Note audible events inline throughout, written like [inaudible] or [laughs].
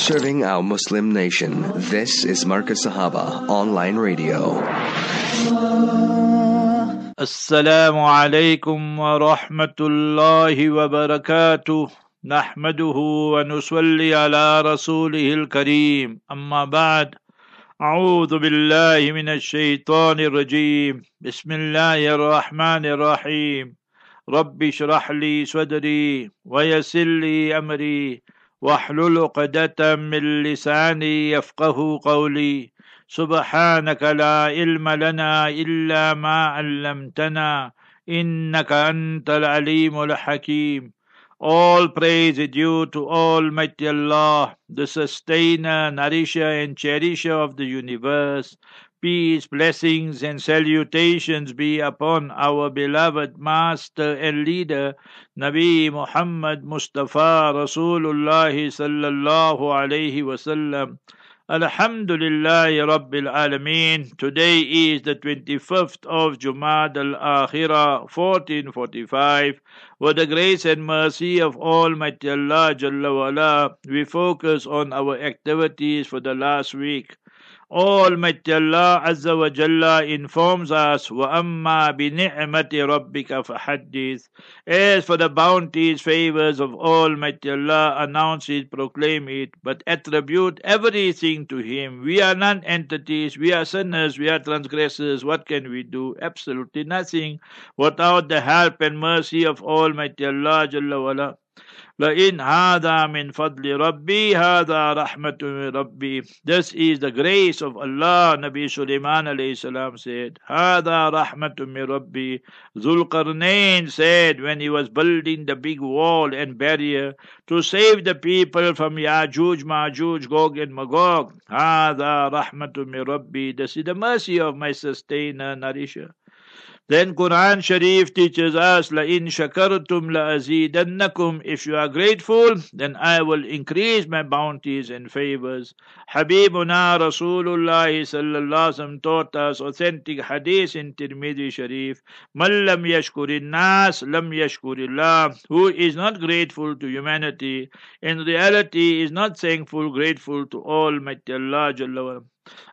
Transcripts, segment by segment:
Serving our Muslim nation. This is Marcus Sahaba Online Radio. السلام عليكم ورحمة الله وبركاته نحمده ونصلي على رسوله الكريم أما بعد أعوذ بالله من الشيطان الرجيم بسم الله الرحمن الرحيم رب اشرح لي صدري ويسر لي أمري واحلل عقدة من لساني يفقه قولي سبحانك لا علم لنا إلا ما علمتنا إنك أنت العليم الحكيم All praise is due to Almighty Allah, the sustainer, nourisher, and cherisher of the universe. Peace, blessings, and salutations be upon our beloved Master and Leader, Nabi Muhammad Mustafa Rasulullah sallallahu alayhi wasallam. Alhamdulillah Rabbil Alameen. Today is the 25th of Jumad al Akhirah 1445. With the grace and mercy of Almighty Allah Jalla we focus on our activities for the last week. Almighty Allah Azza wa Jalla informs us, وَأَمَّا بِنِعْمَةِ رَبِّكَ فَحَدِّث As for the bounties, favors of Almighty Allah, announce it, proclaim it, but attribute everything to Him. We are non-entities, we are sinners, we are transgressors. What can we do? Absolutely nothing without the help and mercy of Almighty Allah Jalla wala. لئن هذا من فضل ربي هذا رحمة من ربي This is the grace of Allah Nabi Sulaiman alayhi salam said هذا رحمة من ربي Zulqarnain said when he was building the big wall and barrier to save the people from Yajuj, Majuj, Gog and Magog هذا رحمة من ربي This is the mercy of my sustainer, nourisher then Quran Sharif teaches us, La in shakartum la. If you are grateful, then I will increase my bounties and favors. Habibuna Rasulullah sallallahu taught us authentic hadith in Tirmidhi Sharif. Man lam yashkurin nas, lam yashkurillah. Who is not grateful to humanity, in reality is not thankful, grateful to Almighty Allah Jalla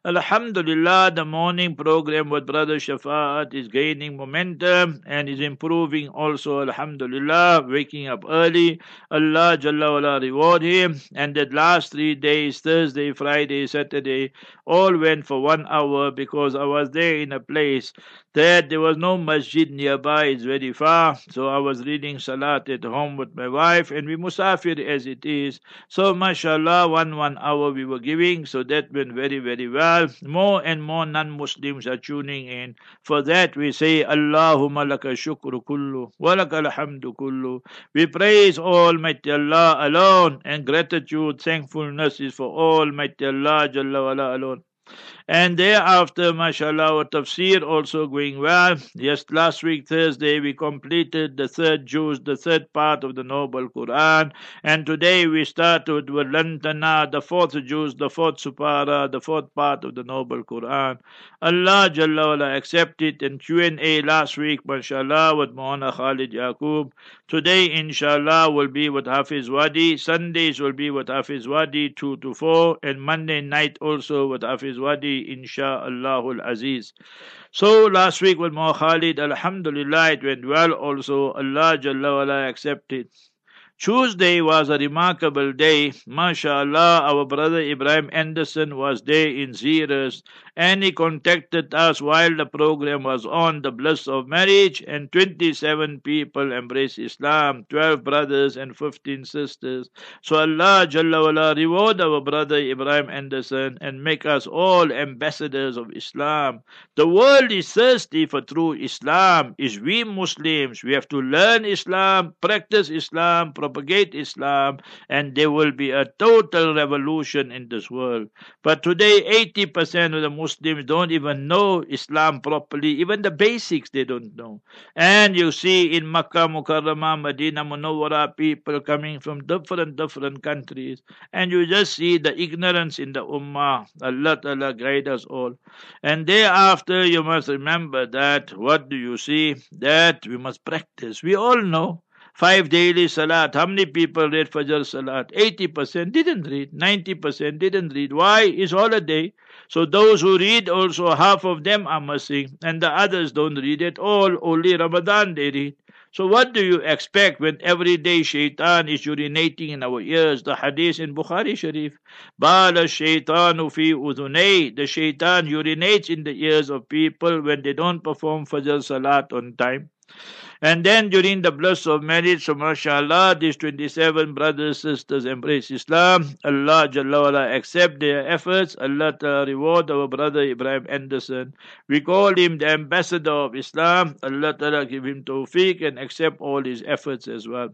Alhamdulillah, the morning program with Brother Shafa'at is gaining momentum and is improving also. Alhamdulillah, waking up early. Allah Jalla wala reward him. And that last three days, Thursday, Friday, Saturday, all went for one hour because I was there in a place that there was no masjid nearby, it's very far. So I was reading Salat at home with my wife and we musafir as it is. So mashallah, one one hour we were giving, so that went very, very well. More and more non-Muslims are tuning in. For that we say, Allahumma laka shukru kullu, wa laka alhamdu kullu. We praise Almighty Allah alone and gratitude, thankfulness is for Almighty Allah Jalla wala alone. And thereafter, mashallah, our tafsir also going well. Yes, last week, Thursday, we completed the third juz, the third part of the Noble Quran. And today we started with Lantana, the fourth juz, the fourth supara, the fourth part of the Noble Quran. Allah Jalla accepted and Q&A last week, mashallah, with Mohana Khalid Yaqub. Today, inshallah, will be with Hafiz Wadi. Sundays will be with Hafiz Wadi 2 to 4. And Monday night also with Hafiz Wadi, insha'Allah Al aziz So last week with Mo Khalid, Alhamdulillah, it went well also. Allah Jalla wala accepted. Tuesday was a remarkable day. MashaAllah, our brother Ibrahim Anderson was there in Zeerust and he contacted us while the program was on the bliss of marriage and 27 people embraced Islam, 12 brothers and 15 sisters. So Allah Jalla wala reward our brother Ibrahim Anderson and make us all ambassadors of Islam. The world is thirsty for true Islam. Is we Muslims. We have to learn Islam, practice Islam, propagate Islam, and there will be a total revolution in this world. But today, 80% of the Muslims don't even know Islam properly, even the basics they don't know. And you see in Makkah, Mukarramah, Medina, Munawwara, people coming from different, different countries, and you just see the ignorance in the Ummah. Allah Ta'ala guide us all. And thereafter, you must remember that what do you see? That we must practice. We all know Five daily salat. How many people read Fajr salat? 80% didn't read. 90% didn't read. Why? It's holiday. So those who read also half of them are missing and the others don't read at all. Only Ramadan they read. So what do you expect when every day shaitan is urinating in our ears? The hadith in Bukhari Sharif. Bala shaitanu fi udhunay. The shaitan urinates in the ears of people when they don't perform Fajr Salat on time. And then during the bliss of marriage, so mashallah, these 27 brothers, sisters embrace Islam. Allah Jalla accept their efforts. Allah Ta'ala reward our brother Ibrahim Anderson. We call him the ambassador of Islam. Allah Ta'ala give him tawfiq and accept all his efforts as well.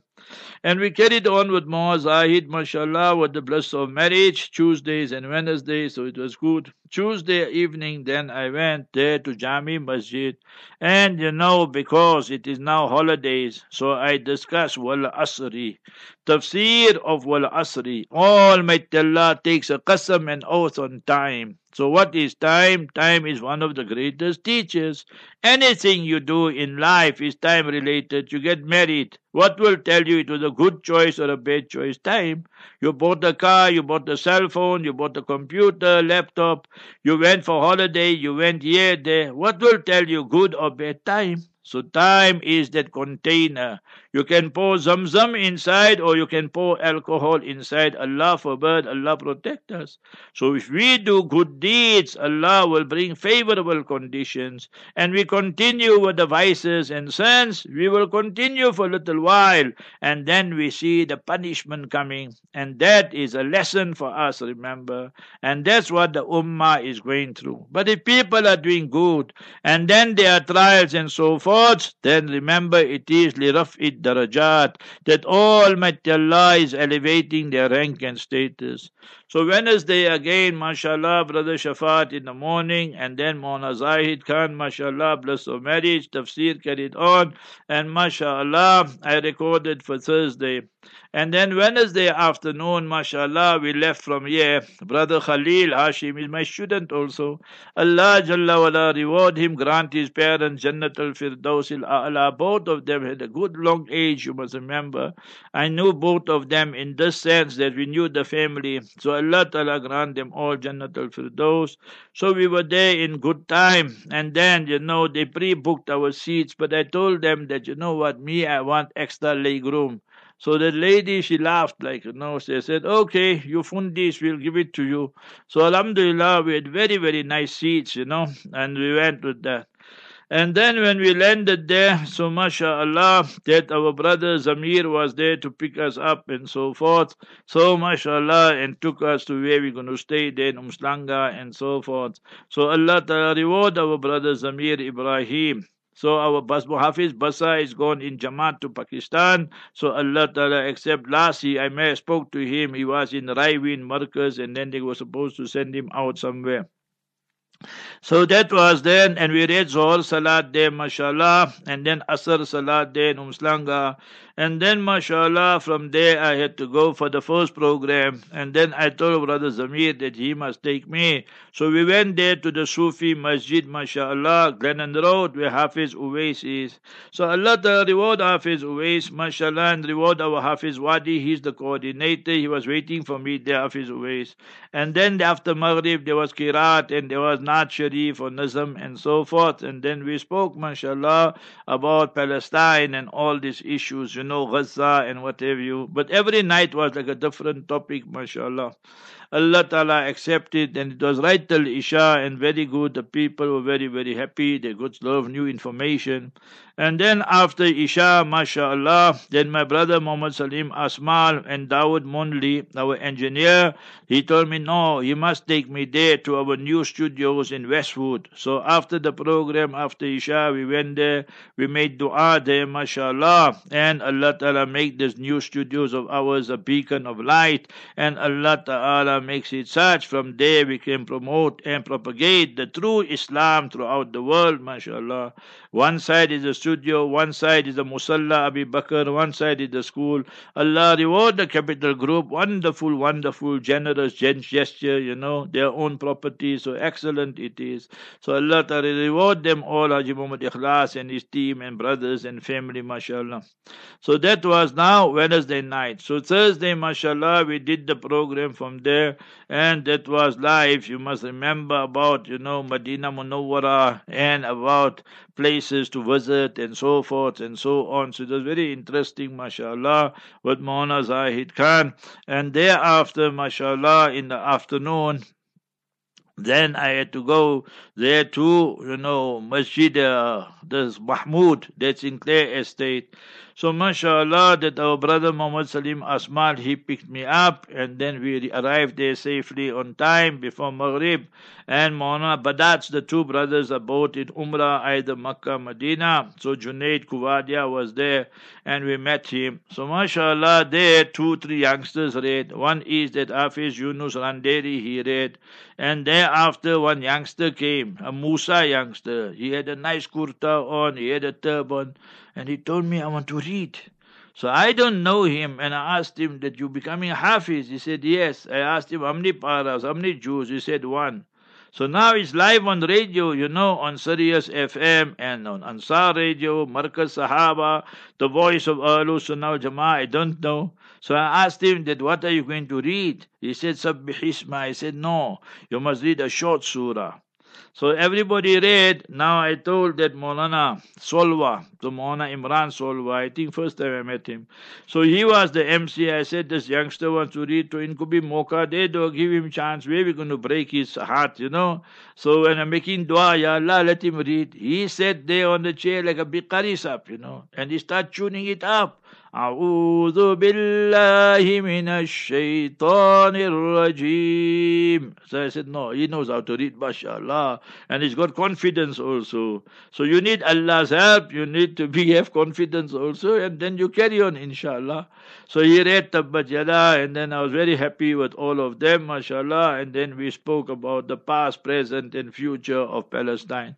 And we carried on with more Zahid, mashallah, with the bliss of marriage, Tuesdays and Wednesdays, so it was good. Tuesday evening, then I went there to Jami Masjid. And you know, because it is now holidays, so I discuss Wal Asri, tafsir of Wal Asri. Almighty Allah takes a qasam and oath on time. So what is time? Time is one of the greatest teachers. Anything you do in life is time related. You get married. What will tell you it was a good choice or a bad choice? Time. You bought a car, you bought a cell phone, you bought a computer, laptop, you went for holiday, you went here, there. What will tell you good or bad? Time. So time is that container. You can pour zamzam inside or you can pour alcohol inside. Allah forbid, Allah protect us. So if we do good deeds, Allah will bring favorable conditions. And we continue with the vices and sins, we will continue for a little while. And then we see the punishment coming. And that is a lesson for us, remember. And that's what the ummah is going through. But if people are doing good, and then there are trials and so forth, then remember it is liraf'id darajat, that Almighty Allah is elevating their rank and status. So Wednesday again, mashallah, Brother Shafat in the morning, and then Mona Zahid Khan, mashallah, bless of marriage, tafsir carried on, and mashallah, I recorded for Thursday. And then Wednesday afternoon, mashallah, we left from here. Brother Khalil Hashim is my student also. Allah Jalla wala reward him, grant his parents Jannat al Firdaus al Both of them had a good long age, you must remember. I knew both of them in this sense that we knew the family. So Allah Ta'ala grant them all Jannat al Firdaus. So we were there in good time. And then, you know, they pre booked our seats, but I told them that, you know what, me, I want extra leg room. So the lady, she laughed like, you know, she said, okay, you fundis, we'll give it to you. So Alhamdulillah, we had very, very nice seats, you know, and we went with that. And then when we landed there, so mashallah, that our brother Zamir was there to pick us up and so forth. So mashallah, and took us to where we're going to stay then, Umhlanga and so forth. So Allah Ta'ala reward our brother Zamir Ibrahim. So our Bas Hafiz Basa is gone in Jamaat to Pakistan. So Allah Ta'ala accept last year I may have spoke to him. He was in Raiwin Markaz and then they were supposed to send him out somewhere. So that was then, and we read Zohar Salat there, mashallah, and then Asr Salat there in Umhlanga, and then, mashallah, from there I had to go for the first program. And then I told Brother Zamir that he must take me. So we went there to the Sufi Masjid, mashallah, Glennon Road, where Hafiz Uwais is. So Allah to reward of Hafiz Uwais, mashallah, and reward our Hafiz Wadi. He's the coordinator. He was waiting for me there, Hafiz Uwais. And then after Maghrib, there was Kirat, and there was Naat Sharif or Nazm, and so forth. And then we spoke, mashallah, about Palestine and all these issues, you know, Gaza and whatever you. But every night was like a different topic, mashallah. Allah Ta'ala accepted and it was right till Isha and very good. The people were very, very happy. They got a lot of new information. And then after Isha, mashallah, then my brother Muhammad Salim Asmal and Dawood Monli, our engineer, he told me, no, you must take me there to our new studios in Westwood. So after the program, after Isha, we went there, we made dua there, mashallah, and Allah Ta'ala make these new studios of ours a beacon of light, and Allah Ta'ala makes it such. From there we can promote and propagate the true Islam throughout the world, mashallah. One side is the studio, one side is the Musalla Abi Bakr, one side is the school. Allah reward the capital group. Wonderful, wonderful, generous gesture, you know, their own property. So excellent it is. So Allah reward them all, Haji Muhammad Ikhlas and his team and brothers and family, mashallah. So that was now Wednesday night. So Thursday, mashallah, we did the program from there and that was live. You must remember about, you know, Medina Munawwara and about places to visit and so forth and so on. So it was very interesting, mashallah, with Maulana Zahid Khan. And thereafter, mashallah, in the afternoon, then I had to go there to, you know, Masjid, uh, this Mahmud, that's in Clare Estate. So, mashallah, that our brother Muhammad Salim Asmal, he picked me up, and then we arrived there safely on time before Maghrib. And Maulana Badats, the two brothers, are both in Umrah, either Makkah, Medina. So, Junaid Kuwadia was there, and we met him. So, mashallah, there, two, three youngsters read. One is that Hafiz Yunus Randeri, he read. And thereafter, one youngster came, a Musa youngster. He had a nice kurta on, he had a turban and he told me, I want to read. So I don't know him, and I asked him that you becoming Hafiz. He said yes. I asked him how many paras, how many juz. He said one. So now it's live on radio, you know, on Sirius FM and on Ansar Radio, Markaz Sahaba, the voice of Ahlul Sunnah Jama'ah. I don't know. So I asked him that what are you going to read? He said Sabbihisma. I said no, you must read a short surah. So everybody read. Now I told that Maulana Solwa, the Maulana Imran Solwa, I think first time I met him. So he was the MC. I said, this youngster wants to read, to in could be mocha. They do give him chance. Where we going to break his heart, you know? So when I'm making dua, Ya Allah, let him read. He sat there on the chair like a big up, you know, and he start tuning it up. أعوذ بالله من الشيطان الرجيم. So I said, no, he knows how to read, mashallah. And he's got confidence also. So you need Allah's help. You need to be have confidence also. And then you carry on, inshallah. So he read Tabbat Yada. And then I was very happy with all of them, mashallah. And then we spoke about the past, present, and future of Palestine.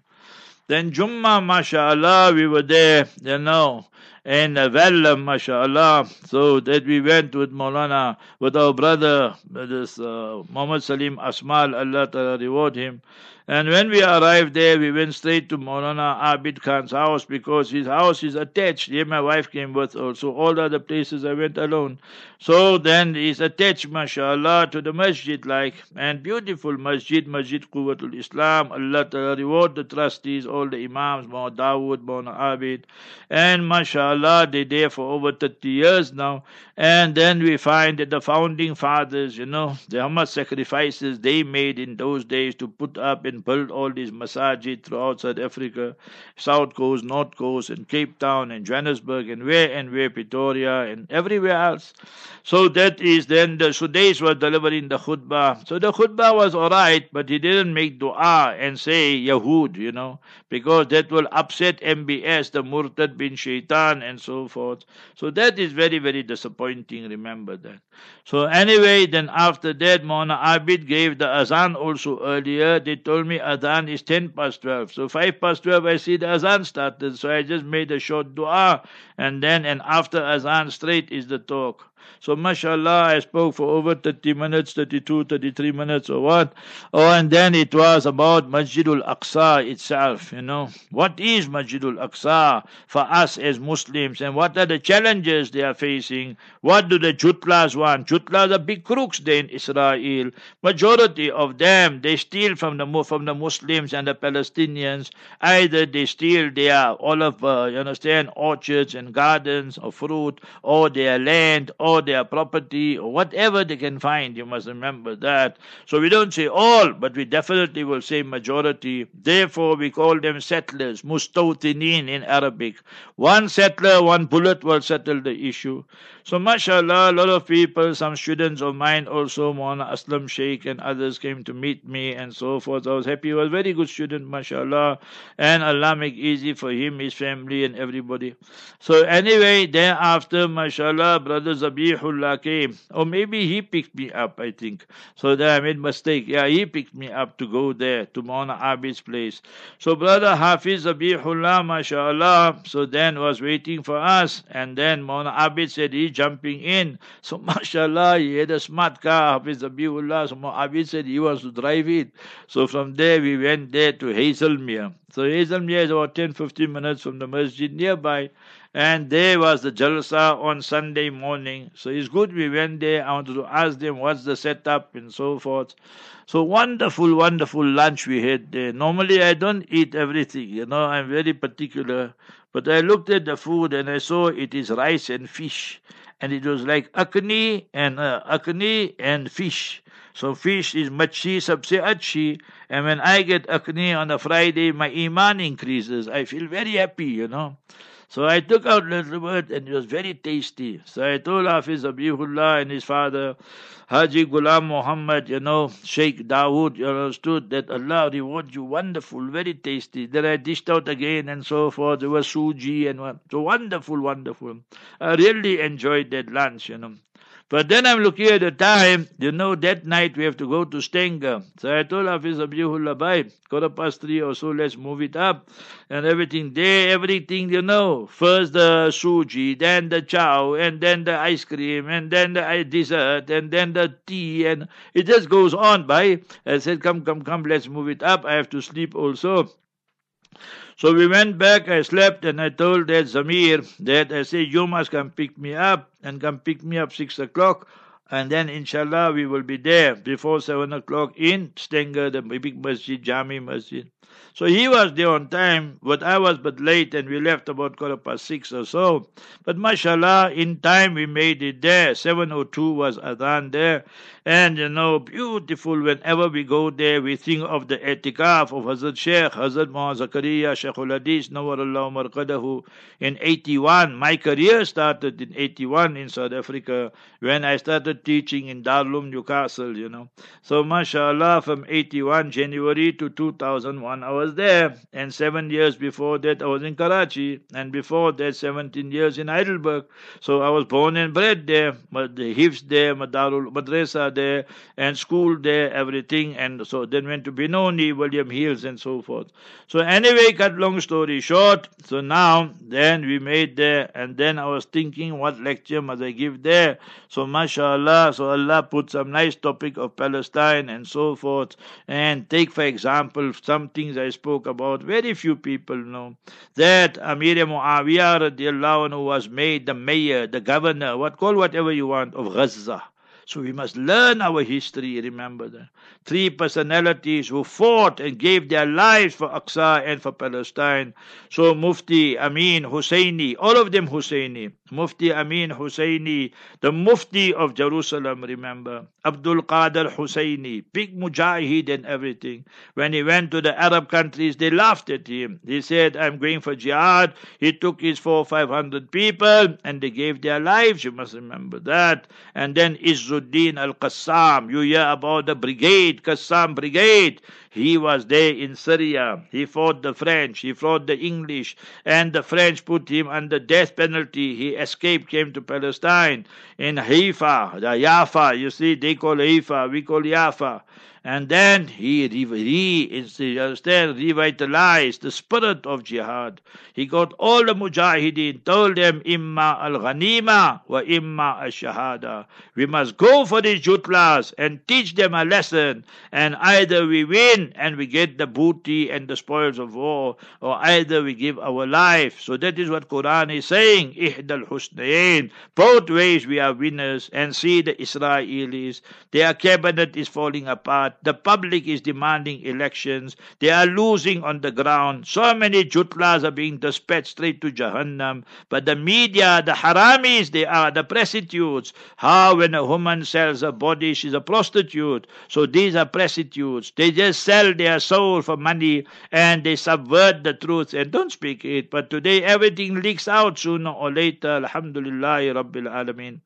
Then Jumma, mashallah, we were there, you know and uh, well, mashallah, so that we went with Maulana, with our brother, this uh, Muhammad Salim Asmal, Allah Ta'ala reward him. And when we arrived there, we went straight to Maulana Abid Khan's house because his house is attached. Here my wife came with also. All the other places I went alone. So then he's attached, mashallah, to the masjid like, and beautiful masjid, Masjid Quwwatul Islam. Allah Ta'ala reward the trustees, all the imams, Maulana Dawood, Abid. And mashallah, they're there for over 30 years now. And then we find that the founding fathers, you know, the how much sacrifices they made in those days to put up and build all these masajid throughout South Africa, South Coast, North Coast, and Cape Town, and Johannesburg, and where and where, Pretoria, and everywhere else. So that is then the Sudais was delivering the khutbah. So the khutbah was alright, but he didn't make dua and say Yahud, you know, because that will upset MBS, the Murtad bin Shaitan, and so forth. So that is very, very disappointing. Remember that. So anyway, then after that, Mona Abid gave the azan also earlier. They told me azan is 10 past 12. So 5 past 12, I see the azan started. So I just made a short dua. And then, and after azan, straight is the talk. So, mashallah, I spoke for over 30 minutes, 32, 33 minutes or what. Oh, and then it was about Masjidul Aqsa itself, you know. What is Masjidul Aqsa for us as Muslims and what are the challenges they are facing? What do the Jutlas want? Jutlas are big crooks there in Israel. Majority of them, they steal from the, from the Muslims and the Palestinians. Either they steal their olive, uh, you understand, orchards and gardens of fruit or their land or their property or whatever they can find. You must remember that. So we don't say all, but we definitely will say majority. Therefore, we call them settlers, mustawtinin in Arabic. One settler, one bullet will settle the issue. So, mashallah, a lot of people, some students of mine also, Mona Aslam Sheikh and others came to meet me and so forth. I was happy. He was a very good student, mashallah. And Allah make easy for him, his family, and everybody. So, anyway, thereafter, mashallah, brothers are Zabihullah came, or maybe he picked me up, I think. So that I made mistake. Yeah, he picked me up to go there to Mauna Abid's place. So brother Hafiz Zabihullah, mashallah, so then was waiting for us, and then Mauna Abid said he jumping in. So [laughs] mashallah, he had a smart car, Hafiz Zabihullah. So Mauna Abid said he wants to drive it. So from there we went there to Hazelmere. So Hazelmere is about 10 15 minutes from the masjid nearby. And there was the jalsa on Sunday morning. So it's good we went there. I wanted to ask them what's the setup and so forth. So wonderful, wonderful lunch we had there. Normally I don't eat everything, you know, I'm very particular. But I looked at the food and I saw it is rice and fish. And it was like akni and uh, and fish. So fish is machi sabse achi. And when I get akni on a Friday, my iman increases. I feel very happy, you know. So I took out little bit and it was very tasty. So I told Hafiz Zabihullah and his father, Haji Ghulam Muhammad, you know, Sheikh Dawood, you understood that Allah reward you wonderful, very tasty. Then I dished out again and so forth. There was suji and what. so wonderful, wonderful. I really enjoyed that lunch, you know. But then I'm looking at the time, you know, that night we have to go to Stanger. So I told Hafiz Abdullah Bhai, quarter past three or so, let's move it up. And everything there, everything, you know. First the suji, then the chow, and then the ice cream, and then the uh, dessert, and then the tea, and it just goes on, Bhai. I said, come, come, come, let's move it up. I have to sleep also. So we went back, I slept, and I told that Zamir that I said, You must come pick me up and come pick me up six o'clock. And then, inshallah, we will be there before seven o'clock in Stanger, the big masjid, Jami Masjid. So he was there on time, but I was but late and we left about quarter past six or so. But mashallah, in time we made it there. 7.02 was Adhan there. And you know, beautiful whenever we go there, we think of the etikaf of Hazrat Sheikh, Hazrat Muhammad Zakaria, Sheikhul Hadith, Nawarullah Marqadahu in 81. My career started in 81 in South Africa when I started teaching in Darlum, Newcastle, you know. So mashallah, from 81 January to 2001, I was there. And seven years before that, I was in Karachi. And before that, 17 years in Heidelberg. So I was born and bred there. The Hifz there, Madarul Madrasa there, and school there, everything. And so then went to Benoni, William Hills, and so forth. So anyway, cut long story short. So now, then we made there. And then I was thinking, what lecture must I give there? So mashallah, so Allah put some nice topic of Palestine and so forth. And take, for example, some things I spoke about, very few people know that Amir Muawiyah radiallahu anhu was made the mayor, the governor, what call whatever you want, of Gaza. So we must learn our history, remember that. Three personalities who fought and gave their lives for Aqsa and for Palestine. So Mufti Amin Husseini, all of them Husseini. Mufti Amin Husseini, the Mufti of Jerusalem, remember. Abdul Qadir Husseini, big mujahid and everything. When he went to the Arab countries, they laughed at him. He said, I'm going for jihad. He took his four, five hundred people and they gave their lives. You must remember that. And then Izzuddin al-Qassam, you hear about the brigade, Qassam brigade. He was there in Syria. He fought the French. He fought the English. And the French put him under death penalty. He escaped, came to Palestine. In Haifa, the Yafa, you see, they call Haifa, we call Yafa. And then he re, re understand, revitalized the spirit of jihad. He got all the mujahideen, told them, Imma al ghanima wa imma al shahada. We must go for these jutlas and teach them a lesson. And either we win and we get the booty and the spoils of war, or either we give our life. So that is what Quran is saying. Ihdal husnayn. Both ways we are winners. And see the Israelis. Their cabinet is falling apart. The public is demanding elections. They are losing on the ground. So many jutlas are being dispatched straight to Jahannam. But the media, the haramis, they are the prostitutes. How when a woman sells a body, she's a prostitute. So these are prostitutes. They just sell their soul for money and they subvert the truth and don't speak it. But today everything leaks out sooner or later alhamdulillah, rabbil alameen.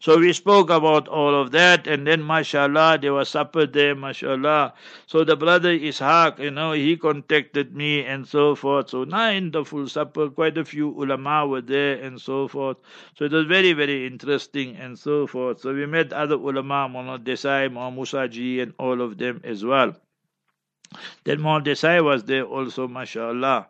So we spoke about all of that, and then mashallah, there was supper there, mashallah. So the brother Ishaq, you know, he contacted me and so forth. So in the full supper, quite a few ulama were there and so forth. So it was very, very interesting and so forth. So we met other ulama, Mona Desai, Muhammad Musaji, and all of them as well. Then Muhammad Desai was there also, mashallah.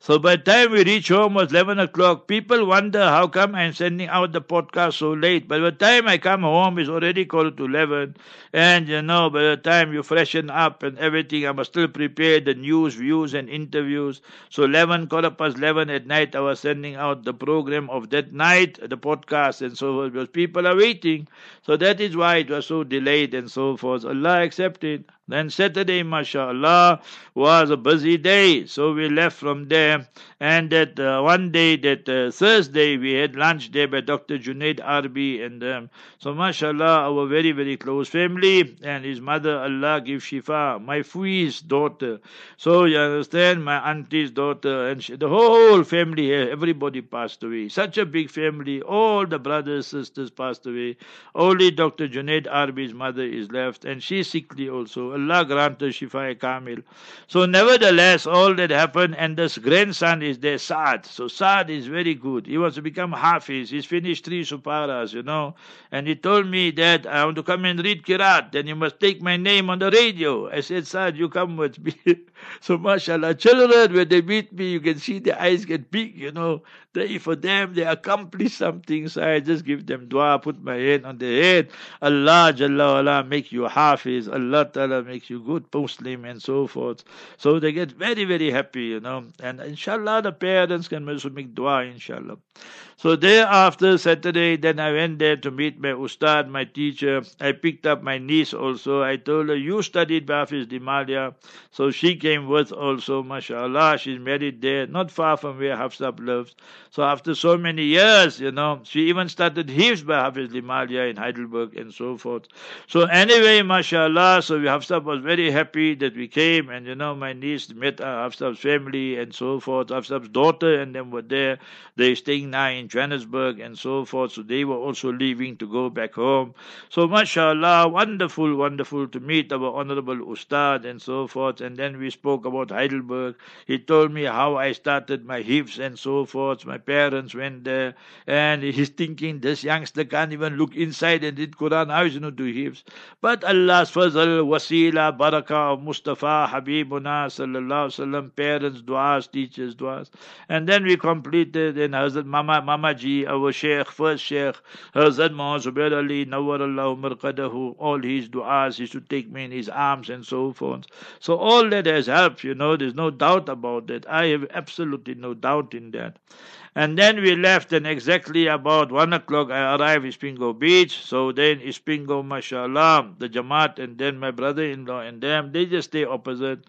So by the time we reach home was 11 o'clock. People wonder how come I'm sending out the podcast so late. By the time I come home, it's already called to 11. And you know, by the time you freshen up and everything, I must still prepare the news, views and interviews. So 11, quarter past 11 at night, I was sending out the program of that night, the podcast and so forth, because people are waiting. So that is why it was so delayed and so forth. Allah accepted. Then Saturday, mashallah, was a busy day. So we left from there. And that uh, one day, that uh, Thursday, we had lunch there by Dr. Junaid Arbi. And um, so, mashallah, our very, very close family. And his mother, Allah give Shifa, my Fui's daughter. So you understand, my auntie's daughter. And she, the whole family here, everybody passed away. Such a big family. All the brothers, sisters passed away. Only Dr. Junaid Arbi's mother is left. And she's sickly also. Allah grant her Shifa Kamil. So nevertheless, all that happened, and this grandson is there, Saad. So Saad is very good. He wants to become Hafiz. He's finished three suparas, you know. And he told me that I want to come and read Kirat, then you must take my name on the radio. I said, Saad, you come with me. [laughs] so mashallah, children, when they meet me, you can see their eyes get big, you know. They, for them, they accomplish something. So I just give them dua, put my hand on their head. Allah Jalla Allah, make you Hafiz. Allah Ta'ala makes you good Muslim and so forth. So they get very, very happy, you know. And inshallah, the parents can also make dua, inshallah. So thereafter, Saturday, then I went there to meet my ustad, my teacher. I picked up my niece also. I told her, you studied Bafis Dimalia. So she came with also, mashallah. She's married there, not far from where Hafsab lives. So after so many years, you know, she even started Hifz by Hafiz Limalia in Heidelberg and so forth. So anyway, mashallah, so Hafsab was very happy that we came and, you know, my niece met uh, Hafsab's family and so forth. Hafsab's daughter and them were there. They're staying now in Johannesburg and so forth. So they were also leaving to go back home. So mashallah, wonderful, wonderful to meet our honorable Ustad and so forth. And then we spoke about Heidelberg. He told me how I started my Hifz and so forth. My parents went there and he's thinking this youngster can't even look inside and read Quran. How is he to do Hifz? But Allah's fazl, wasila, barakah of Mustafa, Habibuna, sallallahu sallam, parents, du'as, teachers, du'as. And then we completed in Hazrat Mama, Mama Ji, our Sheikh, first Sheikh, Hazrat Muhammad Ali, Nawar Allah all his du'as, he should take me in his arms and so forth. So all that has helped, you know, there's no doubt about that. I have absolutely no doubt in that. And then we left, and exactly about one o'clock I arrived in Spingo Beach. So then Spingo, mashallah, the Jamaat, and then my brother-in-law and them, they just stay opposite.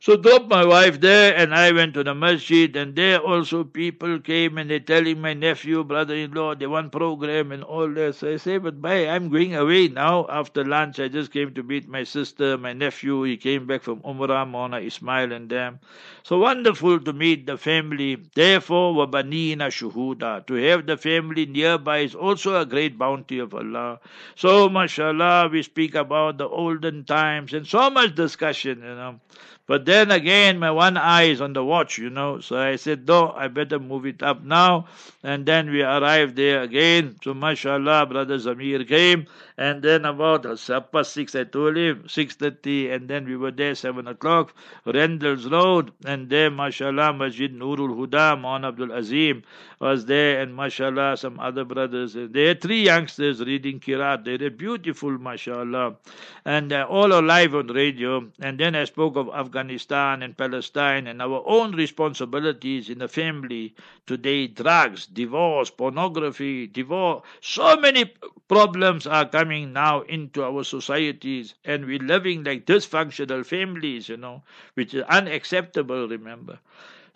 So dropped my wife there and I went to the masjid and there also people came and they telling my nephew, brother-in-law, they want program and all that. So I say, but bye, I'm going away now. After lunch, I just came to meet my sister, my nephew. He came back from Umrah, Mona, Ismail and them. So wonderful to meet the family. Therefore, wabanina shuhuda. To have the family nearby is also a great bounty of Allah. So, mashallah, we speak about the olden times and so much discussion, you know. But then again, my one eye is on the watch, you know. So I said, no, I better move it up now. And then we arrived there again. So mashallah, brother Zamir came. And then about half past six, I told him, 6.30. And then we were there, 7 o'clock, Rendell's Road. And there, mashallah, Masjid Nurul Huda, Mon Abdul Azim was there. And mashallah, some other brothers. There are three youngsters reading Kirat. They're beautiful, mashallah. And uh, all alive on radio. And then I spoke of Afghanistan and Palestine and our own responsibilities in the family today, drugs, divorce, pornography, divorce. So many problems are coming now into our societies, and we're living like dysfunctional families, you know, which is unacceptable, remember.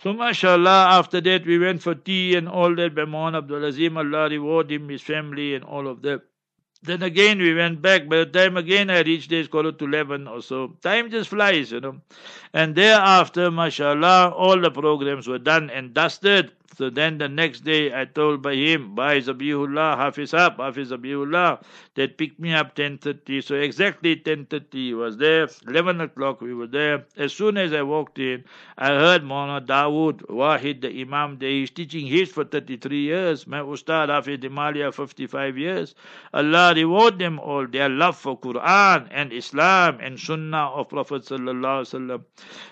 So, mashallah, after that, we went for tea and all that Mohan Abdul Azim, Allah reward him, his family, and all of that. Then again we went back. By the time again I reached it's called to 11 or so. Time just flies, you know. And thereafter, mashallah, all the programs were done and dusted. After. Then the next day I told by him, by Zabihullah, Hafiz up, Hafiz Zabihullah, that picked me up 10.30. So exactly 10.30 he was there. 11 o'clock we were there. As soon as I walked in, I heard Mawlana Dawood Wahid, the Imam there. He's teaching his for 33 years. My Ustad Hafiz Dimalia, 55 years. Allah reward them all. Their love for Quran and Islam and Sunnah of Prophet Sallallahu Alaihi Wasallam.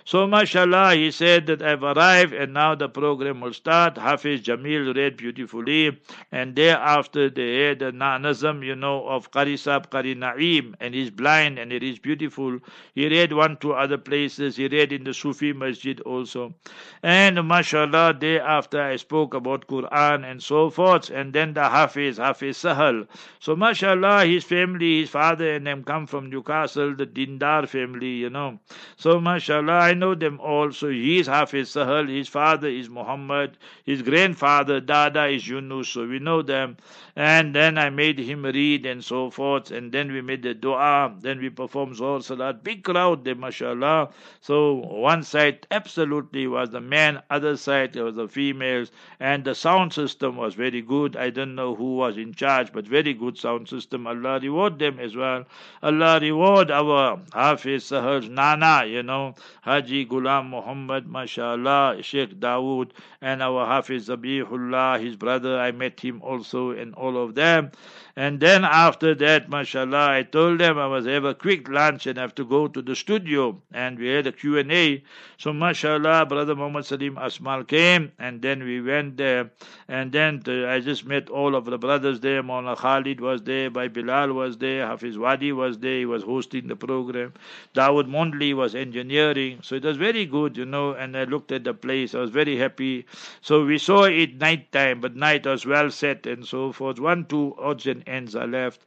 So mashallah, he said that I've arrived and now the program will start. Hafiz Jamil read beautifully and thereafter they had the Nazam, you know, of Qari Sab Qari Naim and he's blind and it is beautiful. He read one, two other places. He read in the Sufi Masjid also. And mashallah, thereafter I spoke about Quran and so forth. And then the Hafiz, Hafiz Sahal. So mashallah, his family, his father and them come from Newcastle, the Dindar family, you know. So mashallah, I know them all. So he's Hafiz Sahal, his father is Muhammad, his grandfather Dada is Yunus. So we know them. And then I made him read and so forth. And then we made the dua. Then we performed Zohar Salat. Big crowd there, mashallah. So one side absolutely was the men, other side there was the females. And the sound system was very good. I don't know who was in charge, but very good sound system. Allah reward them as well. Allah reward our Hafiz Sahaj Nana, you know, Haji Ghulam Muhammad, mashallah, Sheikh Dawood, and our Hafiz Zabihullah, his brother. I met him also, and all of them. And then after that, mashallah, I told them I must have a quick lunch and have to go to the studio. And we had a Q&A. So mashallah, Brother Muhammad Salim Asmal came and then we went there. And then the, I just met all of the brothers there. Maulana Khalid was there, By Bilal was there, Hafiz Wadi was there, he was hosting the program. Dawood Mondli was engineering. So it was very good, you know, and I looked at the place. I was very happy. So we saw it night time, but night was well set and so forth. One, two odds and ends are left.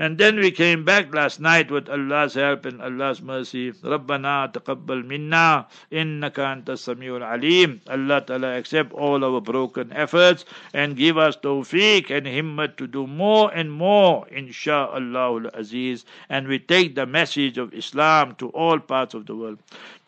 And then we came back last night with Allah's help and Allah's mercy. Rabbana taqabbal minna innaka anta samiul alim. Allah Ta'ala accept all our broken efforts and give us tawfiq and himmat to do more and more insha'Allah aziz. And we take the message of Islam to all parts of the world.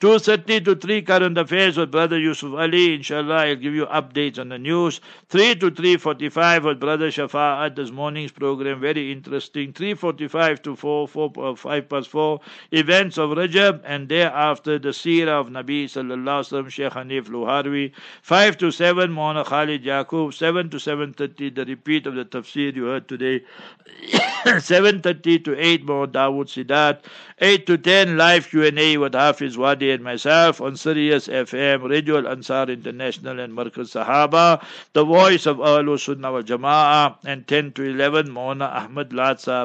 2.30 to 3 current affairs with Brother Yusuf Ali. Inshallah, I'll give you updates on the news. 3 to 3.45 with Brother Shafa'at, this morning's program. Very interesting. 3.45 to 4, 4 uh, 5 past 4, events of Rajab, and thereafter the seerah of Nabi Sallallahu Alaihi Wasallam, Sheikh Hanif Luharwi. 5 to 7, Mona Khalid Yaqub. 7 to 7.30, the repeat of the tafsir you heard today. [coughs] 7.30 to 8, Mawlana Dawood Sidat. 8 to 10, live Q&A with Hafiz Wadi and myself on Sirius FM, Radio Ansar International and Markaz Sahaba, the voice of Ahlul Sunnah wal Jama'ah, and 10 to 11, Mona Ahmad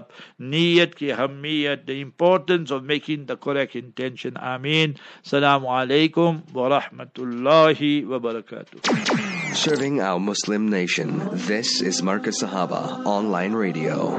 Latsab, Niyat ki Hammiyat, the importance of making the correct intention. Ameen. Salamu alaikum wa rahmatullahi wa barakatuh. Serving our Muslim nation, this is Markaz Sahaba Online Radio.